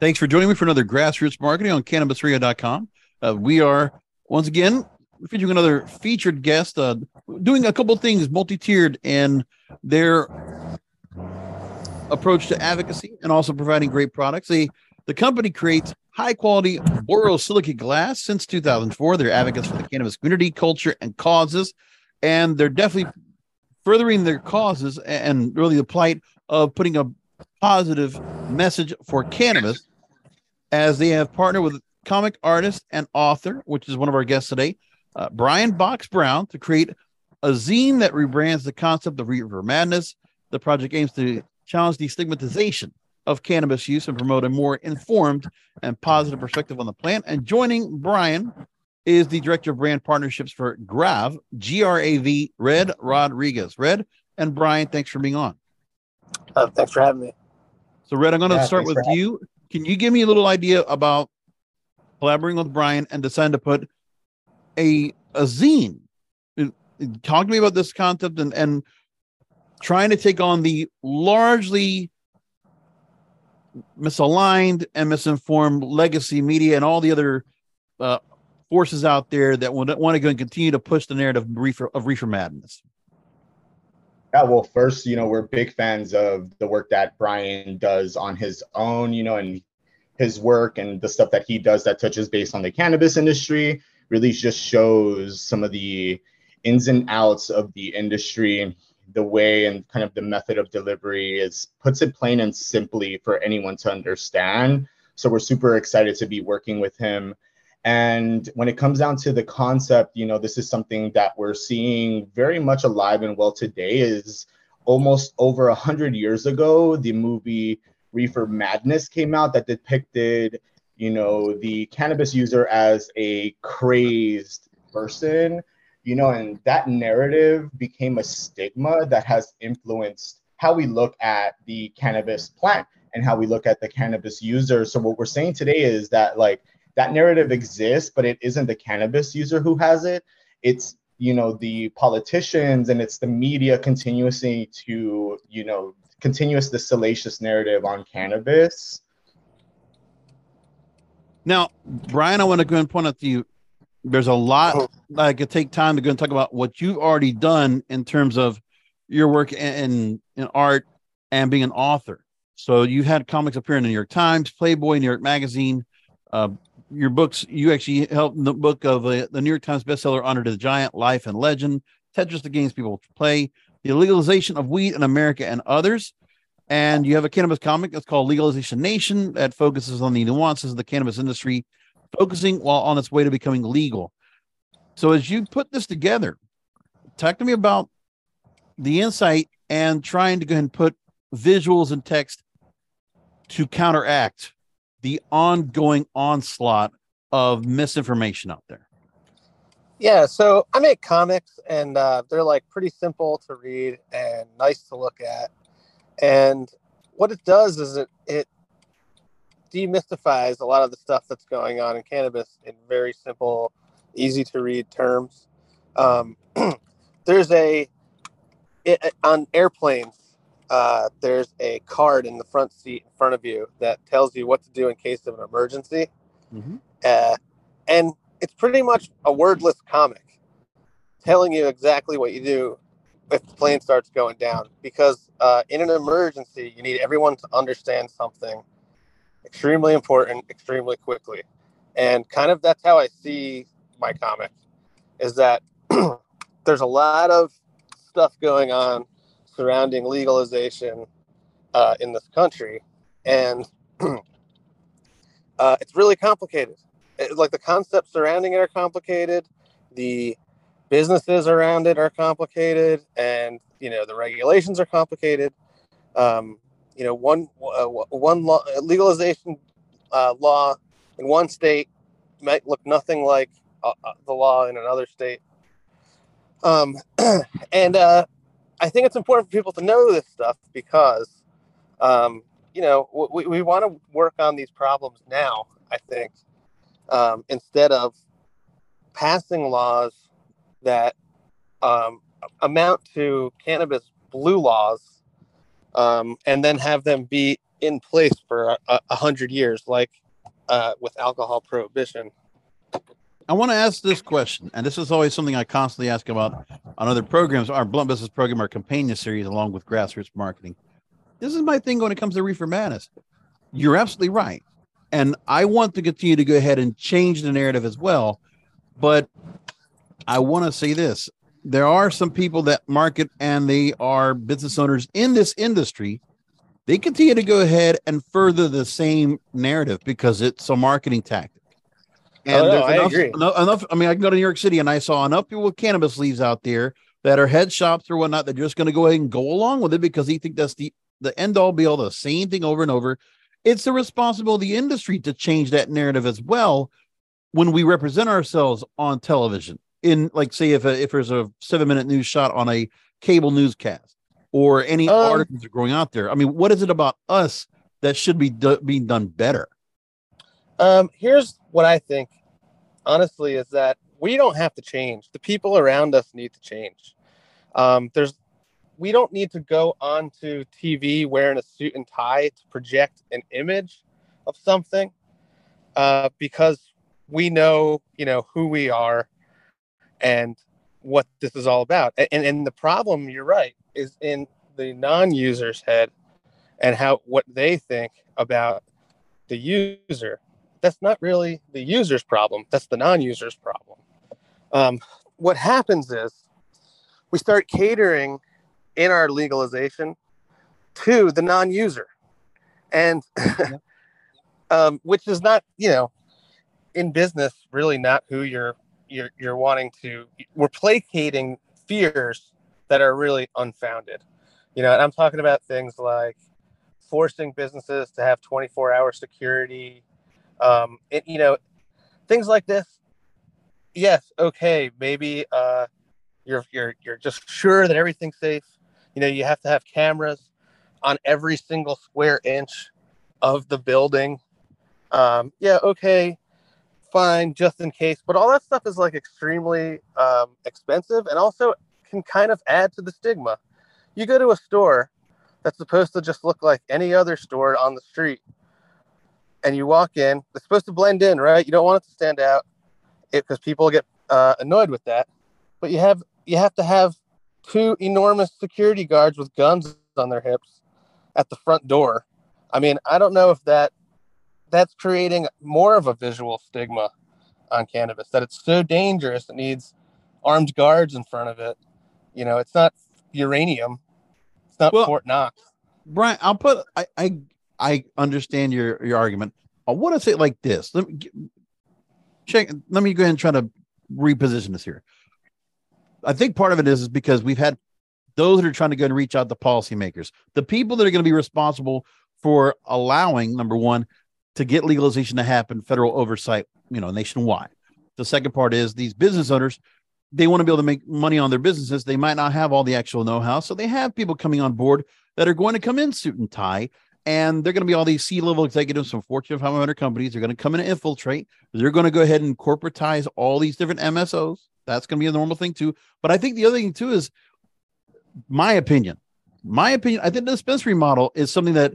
Thanks for joining me for another grassroots marketing on cannabisradio.com. Uh, we are once again featuring another featured guest, uh, doing a couple things multi-tiered in their approach to advocacy and also providing great products. They, the company creates high quality borosilicate glass since 2004. They're advocates for the cannabis community, culture, and causes. And they're definitely furthering their causes and really the plight of putting a positive message for cannabis as they have partnered with comic artist and author, which is one of our guests today, uh, Brian Box Brown, to create a zine that rebrands the concept of Reefer Madness. The project aims to challenge the stigmatization of cannabis use and promote a more informed and positive perspective on the plant. And joining Brian is the director of brand partnerships for Grav, G R A V, Red Rodriguez. Red and Brian, thanks for being on. Uh, thanks for having me. So, Red, I'm going to yeah, start with you. Can you give me a little idea about collaborating with Brian and deciding to put a a zine? Talk to me about this concept and and trying to take on the largely misaligned and misinformed legacy media and all the other uh, forces out there that want, want to go and continue to push the narrative of reefer, of reefer madness. Yeah, well, first, you know, we're big fans of the work that Brian does on his own, you know, and his work and the stuff that he does that touches based on the cannabis industry really just shows some of the ins and outs of the industry, the way and kind of the method of delivery is puts it plain and simply for anyone to understand. So we're super excited to be working with him and when it comes down to the concept, you know, this is something that we're seeing very much alive and well today is almost over a hundred years ago, the movie Reefer Madness came out that depicted, you know, the cannabis user as a crazed person, you know, and that narrative became a stigma that has influenced how we look at the cannabis plant and how we look at the cannabis user. So what we're saying today is that like that narrative exists, but it isn't the cannabis user who has it. It's you know the politicians and it's the media continuously to you know continuous the salacious narrative on cannabis. Now, Brian, I want to go and point out to you. There's a lot. I could take time to go and talk about what you've already done in terms of your work in, in art and being an author. So you had comics appear in the New York Times, Playboy, New York Magazine, uh, your books, you actually helped the book of uh, the New York Times bestseller, Andre the Giant, Life and Legend, Tetris, the games people play, the legalization of weed in America and others. And you have a cannabis comic that's called Legalization Nation that focuses on the nuances of the cannabis industry, focusing while on its way to becoming legal. So as you put this together, talk to me about the insight and trying to go ahead and put visuals and text to counteract the ongoing onslaught of misinformation out there? Yeah, so I make comics and uh, they're like pretty simple to read and nice to look at. And what it does is it, it demystifies a lot of the stuff that's going on in cannabis in very simple, easy to read terms. Um, there's a, it, on airplanes, uh, there's a card in the front seat in front of you that tells you what to do in case of an emergency. Mm-hmm. Uh, and it's pretty much a wordless comic telling you exactly what you do if the plane starts going down. Because uh, in an emergency, you need everyone to understand something extremely important, extremely quickly. And kind of that's how I see my comic is that there's a lot of stuff going on surrounding legalization uh, in this country, and uh, it's really complicated. It, like the concepts surrounding it are complicated, the businesses around it are complicated, and you know the regulations are complicated. Um, you know, one uh, one law, legalization uh, law in one state might look nothing like uh, uh, the law in another state. Um, and I think it's important for people to know this stuff because, um, you know, we, we want to work on these problems now, I think, um, instead of passing laws that um, amount to cannabis blue laws um, and then have them be in place for a, a hundred years, like uh, with alcohol prohibition. I want to ask this question, and this is always something I constantly ask about on other programs, our Blunt Business program, our companion series, along with grassroots marketing. This is my thing when it comes to reefer madness. You're absolutely right. And I want to continue to go ahead and change the narrative as well. But I want to say this there are some people that market and they are business owners in this industry. They continue to go ahead and further the same narrative because it's a marketing tactic. And Oh, no, there's I enough, agree. enough, enough. I mean, I can go to New York City and I saw enough people with cannabis leaves out there that are head shops or whatnot. They're just going to go ahead and go along with it because they think that's the the end all be all, the same thing over and over. It's the responsibility of the industry to change that narrative as well when we represent ourselves on television. In like, say, if a, if there's a seven minute news shot on a cable newscast or any Um, articles are going out there. I mean, what is it about us that should be do- being done better? Um, here's what I think, honestly, is that we don't have to change. The people around us need to change. Um, there's, we don't need to go onto TV wearing a suit and tie to project an image of something, uh, because we know, you know, who we are, and what this is all about. And and the problem, you're right, is in the non-user's head, and how what they think about the user that's not really the user's problem. That's the non-user's problem. Um, what happens is we start catering in our legalization to the non-user, and um, which is not, you know, in business really not who you're you're you're wanting to. We're placating fears that are really unfounded. You know, and I'm talking about things like forcing businesses to have 24-hour security um it, you know things like this yes okay maybe uh you're you're you're just sure that everything's safe. You know you have to have cameras on every single square inch of the building. Um yeah okay fine just in case. But all that stuff is like extremely um expensive and also can kind of add to the stigma. You go to a store that's supposed to just look like any other store on the street and you walk in, it's supposed to blend in, right? You don't want it to stand out because people get uh, annoyed with that. But you have you have to have two enormous security guards with guns on their hips at the front door. I mean, I don't know if that that's creating more of a visual stigma on cannabis that it's so dangerous it needs armed guards in front of it. You know, it's not uranium. It's not Well- Fort Knox. Brian, I'll put I I I understand your your argument. I want to say it like this. Let me check. Let me go ahead and try to reposition this here. I think part of it is is because we've had those that are trying to go and reach out to policymakers, the people that are going to be responsible for allowing number one to get legalization to happen, federal oversight, you know, nationwide. The second part is these business owners they want to be able to make money on their businesses. They might not have all the actual know-how, so they have people coming on board that are going to come in suit and tie, and they're going to be all these C-level executives from Fortune 500 companies. They're going to come in and infiltrate. They're going to go ahead and corporatize all these different MSOs. That's going to be a normal thing too. But I think the other thing too is my opinion. My opinion. I think the dispensary model is something that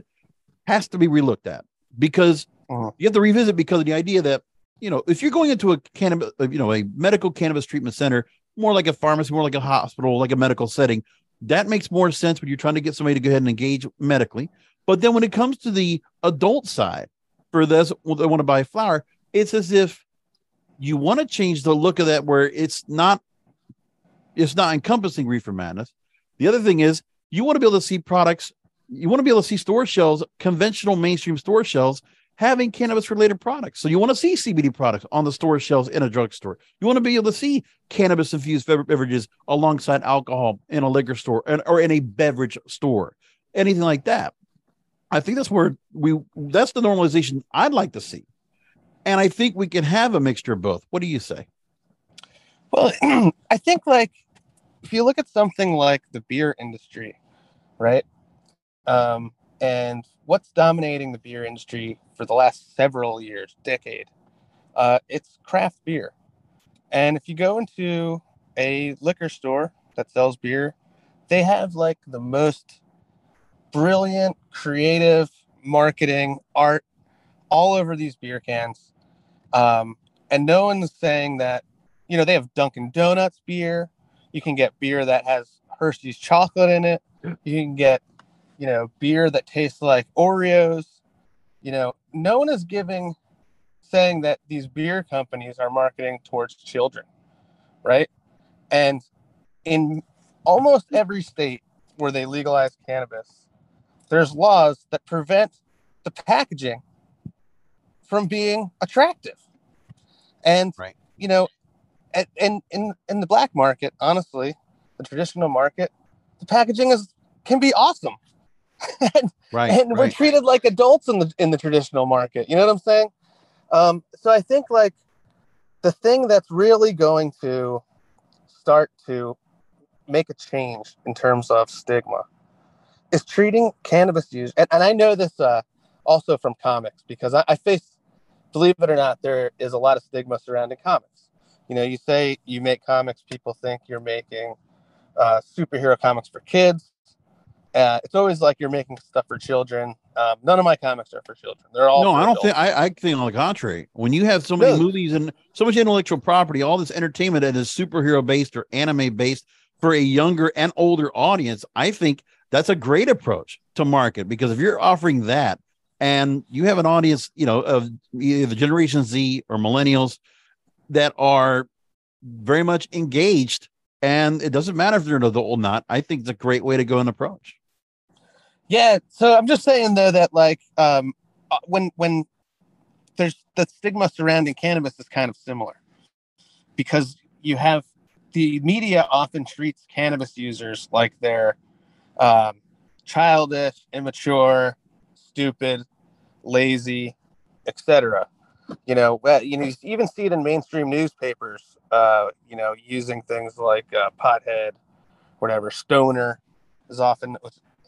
has to be relooked at because Mhm. you have to revisit because of the idea that you know if you're going into a cannabis, you know, a medical cannabis treatment center, more like a pharmacy, more like a hospital, like a medical setting, that makes more sense when you're trying to get somebody to go ahead and engage medically. But then when it comes to the adult side, for those that want to buy flower, it's as if you want to change the look of that where it's not it's not encompassing reefer madness. The other thing is you want to be able to see products, you want to be able to see store shelves, conventional mainstream store shelves having cannabis related products. So you want to see CBD products on the store shelves in a drugstore. You want to be able to see cannabis infused beverages alongside alcohol in a liquor store and, or in a beverage store, anything like that. I think that's where we that's the normalization I'd like to see. And I think we can have a mixture of both. What do you say? Well, I think like if you look at something like the beer industry, right? Um, and what's dominating the beer industry for the last several years, decade, uh, it's craft beer. And if you go into a liquor store that sells beer, they have like the most brilliant, creative marketing, art, all over these beer cans. Um, and no one's saying that, you know, they have Dunkin' Donuts beer. You can get beer that has Hershey's chocolate in it. You can get, you know, beer that tastes like Oreos. You know, no one is giving, saying that these beer companies are marketing towards children, right? And in almost every state where they legalize cannabis, there's laws that prevent the packaging from being attractive. And Right. you know, and in in in the black market, honestly, the traditional market, the packaging is can be awesome. and Right. and we're treated like adults in the in the traditional market. You know what I'm saying? Um, so I think like the thing that's really going to start to make a change in terms of stigma is treating cannabis use. And, and I know this uh, also from comics because I, I face, believe it or not, there is a lot of stigma surrounding comics. You know, you say you make comics, people think you're making uh, superhero comics for kids. Uh, it's always like you're making stuff for children. Um, none of my comics are for children. They're all no, I don't adults. think I, I think on the contrary. When you have so many No. movies and so much intellectual property, all this entertainment that is superhero based or anime based for a younger and older audience, I think that's a great approach to market because if you're offering that and you have an audience, you know, of either Generation Z or millennials that are very much engaged, and it doesn't matter if they're an adult or not, I think it's a great way to go and approach. Yeah, so I'm just saying though that like um uh, when when there's the stigma surrounding cannabis is kind of similar because you have the media often treats cannabis users like they're um, childish, immature, stupid, lazy, etc. You know, you know, you even see it in mainstream newspapers. Uh, you know, using things like uh, pothead, whatever, stoner is often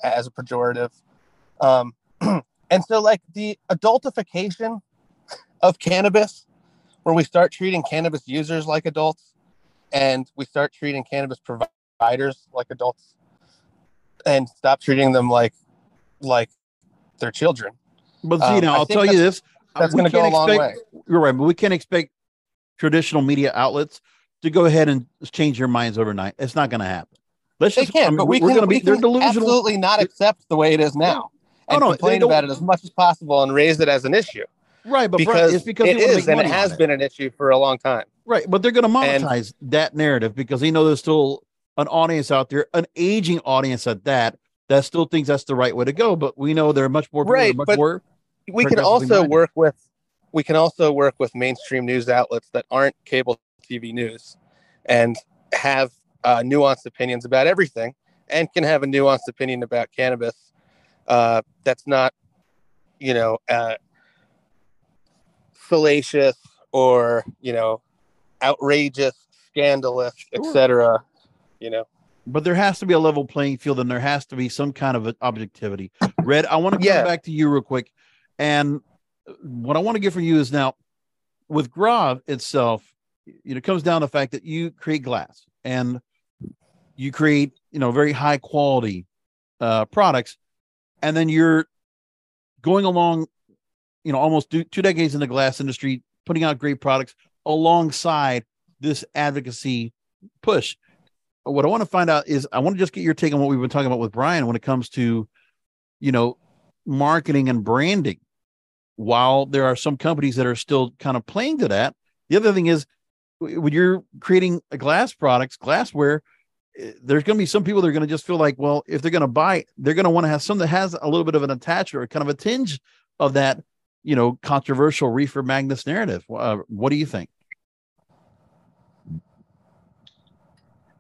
as a pejorative. Um, and so, like the adultification of cannabis, where we start treating cannabis users like adults, and we start treating cannabis providers like adults, and stop treating them like like their children. But Um, now I I'll tell you this: That's going to go a long expect- way. You're right, but we can't expect traditional media outlets to go ahead and change their minds overnight. It's not going to happen. Let's They just, I can, mean, but we we're can, be we they're delusional. absolutely not accept the way it is now Oh, and no, complain about it as much as possible and raise it as an issue Right, but Brian, because, it's because it is and it has been an issue for a long time. Right, but they're going to And- monetize that narrative because they know there's still an audience out there, an aging audience at that, that still thinks that's the right way to go. But we know there are much more people Right, much but- more. we can also minded. work with we can also work with mainstream news outlets that aren't cable TV news and have uh, nuanced opinions about everything and can have a nuanced opinion about cannabis uh, that's not you know uh, fallacious or you know outrageous scandalous Sure. etc you know But there has to be a level playing field, and there has to be some kind of objectivity. Red, I want to come Yeah. back to you real quick, and what I want to get from you is now with Grav itself, you know, it comes down to the fact that you create glass and you create, you know, very high quality uh, products, and then you're going along, you know, almost two, two decades in the glass industry, putting out great products alongside this advocacy push. What I want to find out is I want to just get your take on what we've been talking about with Brian when it comes to, you know, marketing and branding. While there are some companies that are still kind of playing to that, the other thing is when you're creating glass products, glassware, eh, there's going to be some people that are going to just feel like, well, if they're going to buy, they're going to want to have something that has a little bit of an attachment or kind of a tinge of that, you know, controversial reefer madness narrative. Uh, what do you think?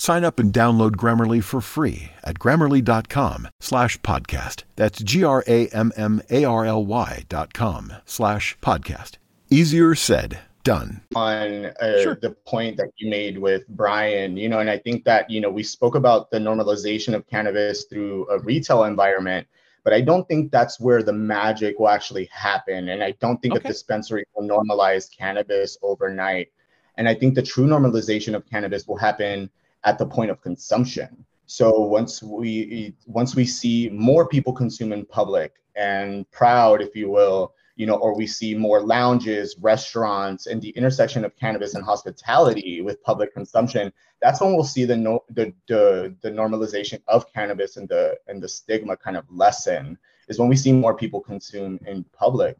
Sign up and download Grammarly for free at grammarly.com slash podcast. That's G-R-A-M-M-A-R-L-Y dot com slash podcast. Easier said, done. On uh, sure. the point that you made with Brian, you know, and I think that, you know, we spoke about the normalization of cannabis through a retail environment, but I don't think that's where the magic will actually happen. And I don't think okay. a dispensary will normalize cannabis overnight. And I think the true normalization of cannabis will happen at the point of consumption. So once we once we see more people consume in public and proud, if you will, you know, or we see more lounges, restaurants, and the intersection of cannabis and hospitality with public consumption, that's when we'll see the no, the, the the normalization of cannabis and the and the stigma kind of lessen. Is when we see more people consume in public.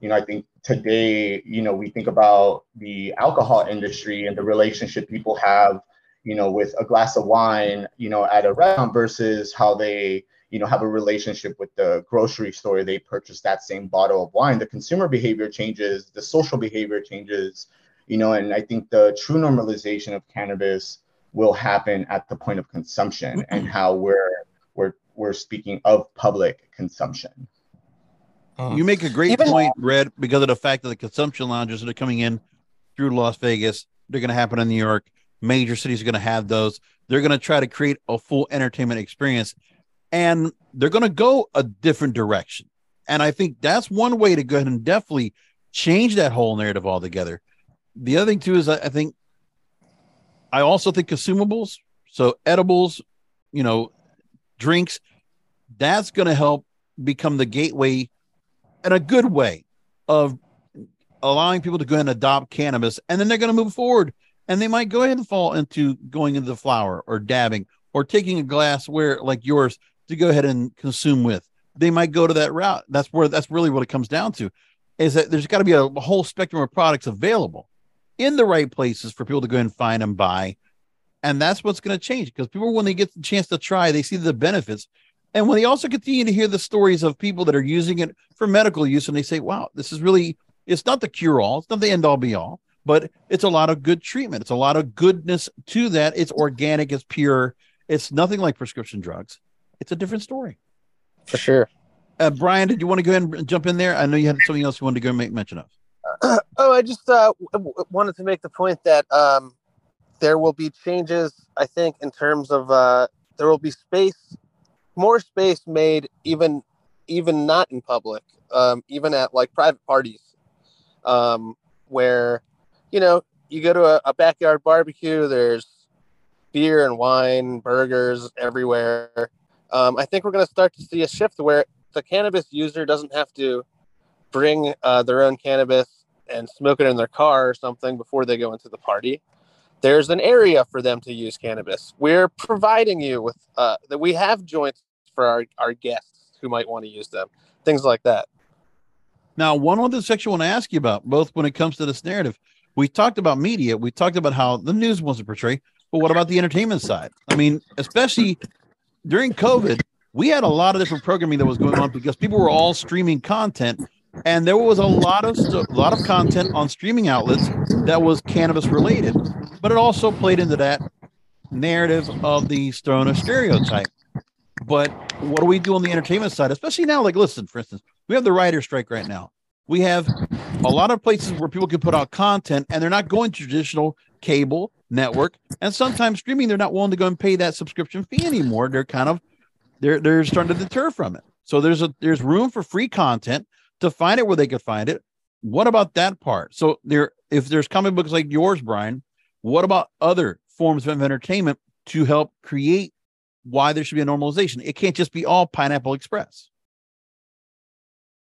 You know, I think today, you know, we think about the alcohol industry and the relationship people have you know, with a glass of wine, you know, at a restaurant versus how they, you know, have a relationship with the grocery store. They purchase that same bottle of wine. The consumer behavior changes, the social behavior changes, you know, and I think the true normalization of cannabis will happen at the point of consumption and mm-hmm. how we're we're we're speaking of public consumption. You make a great Even point, Red, because of the fact that the consumption lounges that are coming in through Las Vegas, they're going to happen in New York major cities are going to have those. They're going to try to create a full entertainment experience and they're going to go a different direction. And I think that's one way to go ahead and definitely change that whole narrative altogether. The other thing, too, is I think I also think consumables, so edibles, you know, drinks, that's going to help become the gateway in a good way of allowing people to go and adopt cannabis. And then they're going to move forward and they might go ahead and fall into going into the flower or dabbing or taking a glass where like yours to go ahead and consume with. They might go to that route. That's where that's really what it comes down to is that there's got to be a, a whole spectrum of products available in the right places for people to go and find and buy. And that's what's going to change because people, when they get the chance to try, they see the benefits. And when they also continue to hear the stories of people that are using it for medical use and they say, wow, this is really, it's not the cure all, it's not the end all be all, but it's a lot of good treatment. It's a lot of goodness to that. It's organic, it's pure. It's nothing like prescription drugs. It's a different story. For sure. Uh, Brian, did you want to go ahead and jump in there? I know you had something else you wanted to go and make mention of. Uh, oh, I just uh, w- wanted to make the point that um, there will be changes, I think, in terms of uh, there will be space, more space made even even not in public, um, even at like private parties, um, where you know, you go to a, a backyard barbecue, there's beer and wine, burgers everywhere. Um, I think we're going to start to see a shift where the cannabis user doesn't have to bring uh, their own cannabis and smoke it in their car or something before they go into the party. There's an area for them to use cannabis. We're providing you with uh, that we have joints for our, our guests who might want to use them, things like that. Now, one other section I want to ask you about, both when it comes to this narrative, we talked about media. We talked about how the news wants to portray, but what about the entertainment side? I mean, especially during COVID, we had a lot of different programming that was going on because people were all streaming content, and there was a lot of a lot of content on streaming outlets that was cannabis related, but it also played into that narrative of the stoner stereotype. But what do we do on the entertainment side, especially now? Like, listen, for instance, we have the writer strike right now we have a lot of places where people can put out content and they're not going to traditional cable network. And sometimes streaming they're not willing to go and pay that subscription fee anymore. They're kind of they're they're starting to deter from it. So there's a there's room for free content to find it where they could find it. What about that part? So there if there's comic books like yours brian what about other forms of entertainment to help create why there should be a normalization? It can't just be all pineapple express.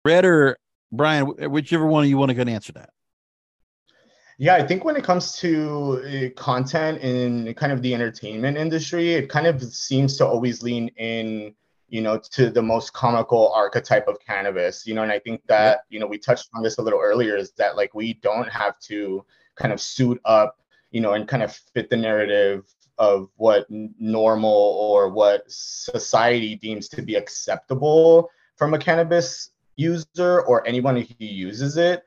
Red or Brian, whichever one you want to go and answer that. Yeah, I think when it comes to uh, content in kind of the entertainment industry, it kind of seems to always lean in, you know, to the most comical archetype of cannabis, you know, and I think that, you know, we touched on this a little earlier is that like we don't have to kind of suit up, you know, and kind of fit the narrative of what normal or what society deems to be acceptable from a cannabis user or anyone who uses it.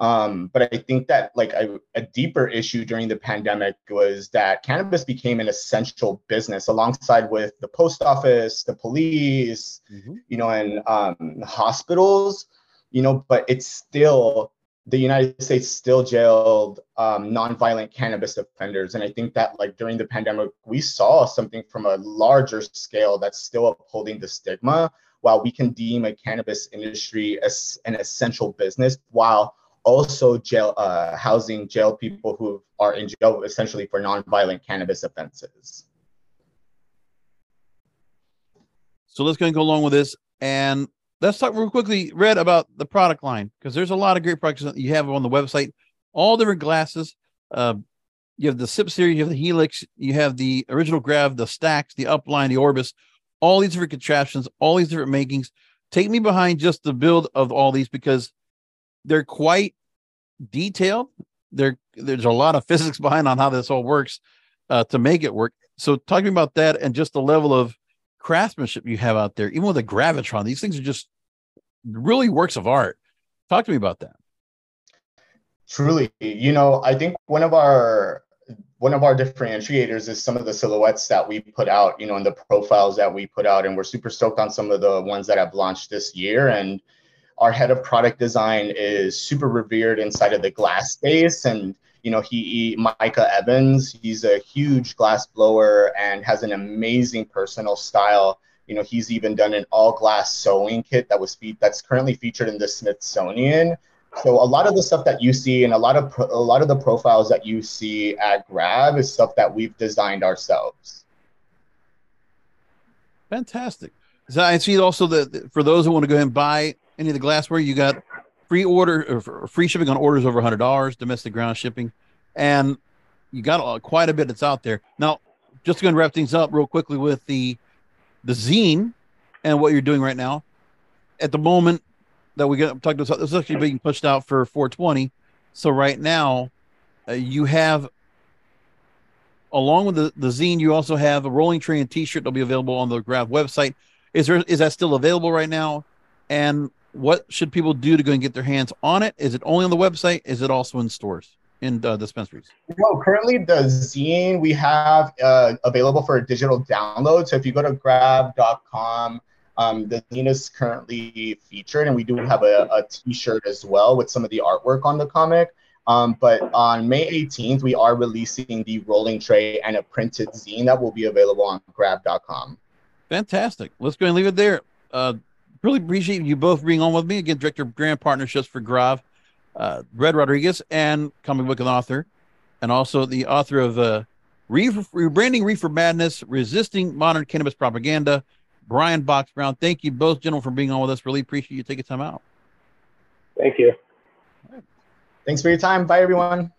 Um, but I think that like a, a, deeper issue during the pandemic was that cannabis became an essential business alongside with the post office, the police, mm-hmm. you know, and um, hospitals, you know, but it's still the United States still jailed um, nonviolent cannabis offenders. And I think that like during the pandemic, we saw something from a larger scale that's still upholding the stigma while we can deem a cannabis industry as an essential business while also jail uh, housing jail people who are in jail essentially for nonviolent cannabis offenses. So let's go and go along with this, and let's talk real quickly, Red, about the product line because there's a lot of great products that you have on the website. All different glasses. Uh, you have the Sip series, you have the Helix, you have the original Grav, the Stacks, the Upline, the Orbis, all these different contraptions, all these different makings. Take me behind just the build of all these because they're quite detailed. There, there's a lot of physics behind on how this all works uh, to make it work. So, talking about that and just the level of craftsmanship you have out there, even with a gravitron, these things are just really works of art. Talk to me about that. Truly, you know, I think one of our one of our differentiators is some of the silhouettes that we put out, you know, and the profiles that we put out, and we're super stoked on some of the ones that have launched this year. And our head of product design is super revered inside of the glass space and you know he, micah evans he's a huge glass blower and has an amazing personal style you know he's even done an all glass sewing kit that was fe- that's currently featured in the smithsonian so a lot of the stuff that you see and a lot of pro- a lot of the profiles that you see at Grav is stuff that we've designed ourselves fantastic so i see also that for those who want to go and buy any of the glassware. You got free order or free shipping on orders over hundred dollars, domestic ground shipping, and you got quite a bit that's out there. Now, just going to wrap things up real quickly with the the zine and what you're doing right now. At the moment that we get talking about, this is actually being pushed out for 420. So right now, uh, you have along with the, the zine, you also have a rolling tray and t-shirt that'll be available on the Grav website. Is there is that still available right now? And what should people do to go and get their hands on it? Is it only on the website? Is it also in stores? in uh, dispensaries? Well, currently the zine we have uh, available for a digital download. So if you go to grav.com, um, the zine is currently featured, and we do have a a T-shirt as well with some of the artwork on the comic. Um, but on May 18th, we are releasing the rolling tray and a printed zine that will be available on grav.com. Fantastic. Let's go and leave it there. Uh, really appreciate you both being on with me again, Director of Brand Partnerships for Grav, uh, Red Rodriguez, and comic book and author, and also the author of uh, Rebranding Reefer Madness, Resisting Modern Cannabis Propaganda, Brian Box Brown. Thank you both, gentlemen, for being on with us. Really appreciate you taking time out. Thank you. Thanks for your time. Bye, everyone.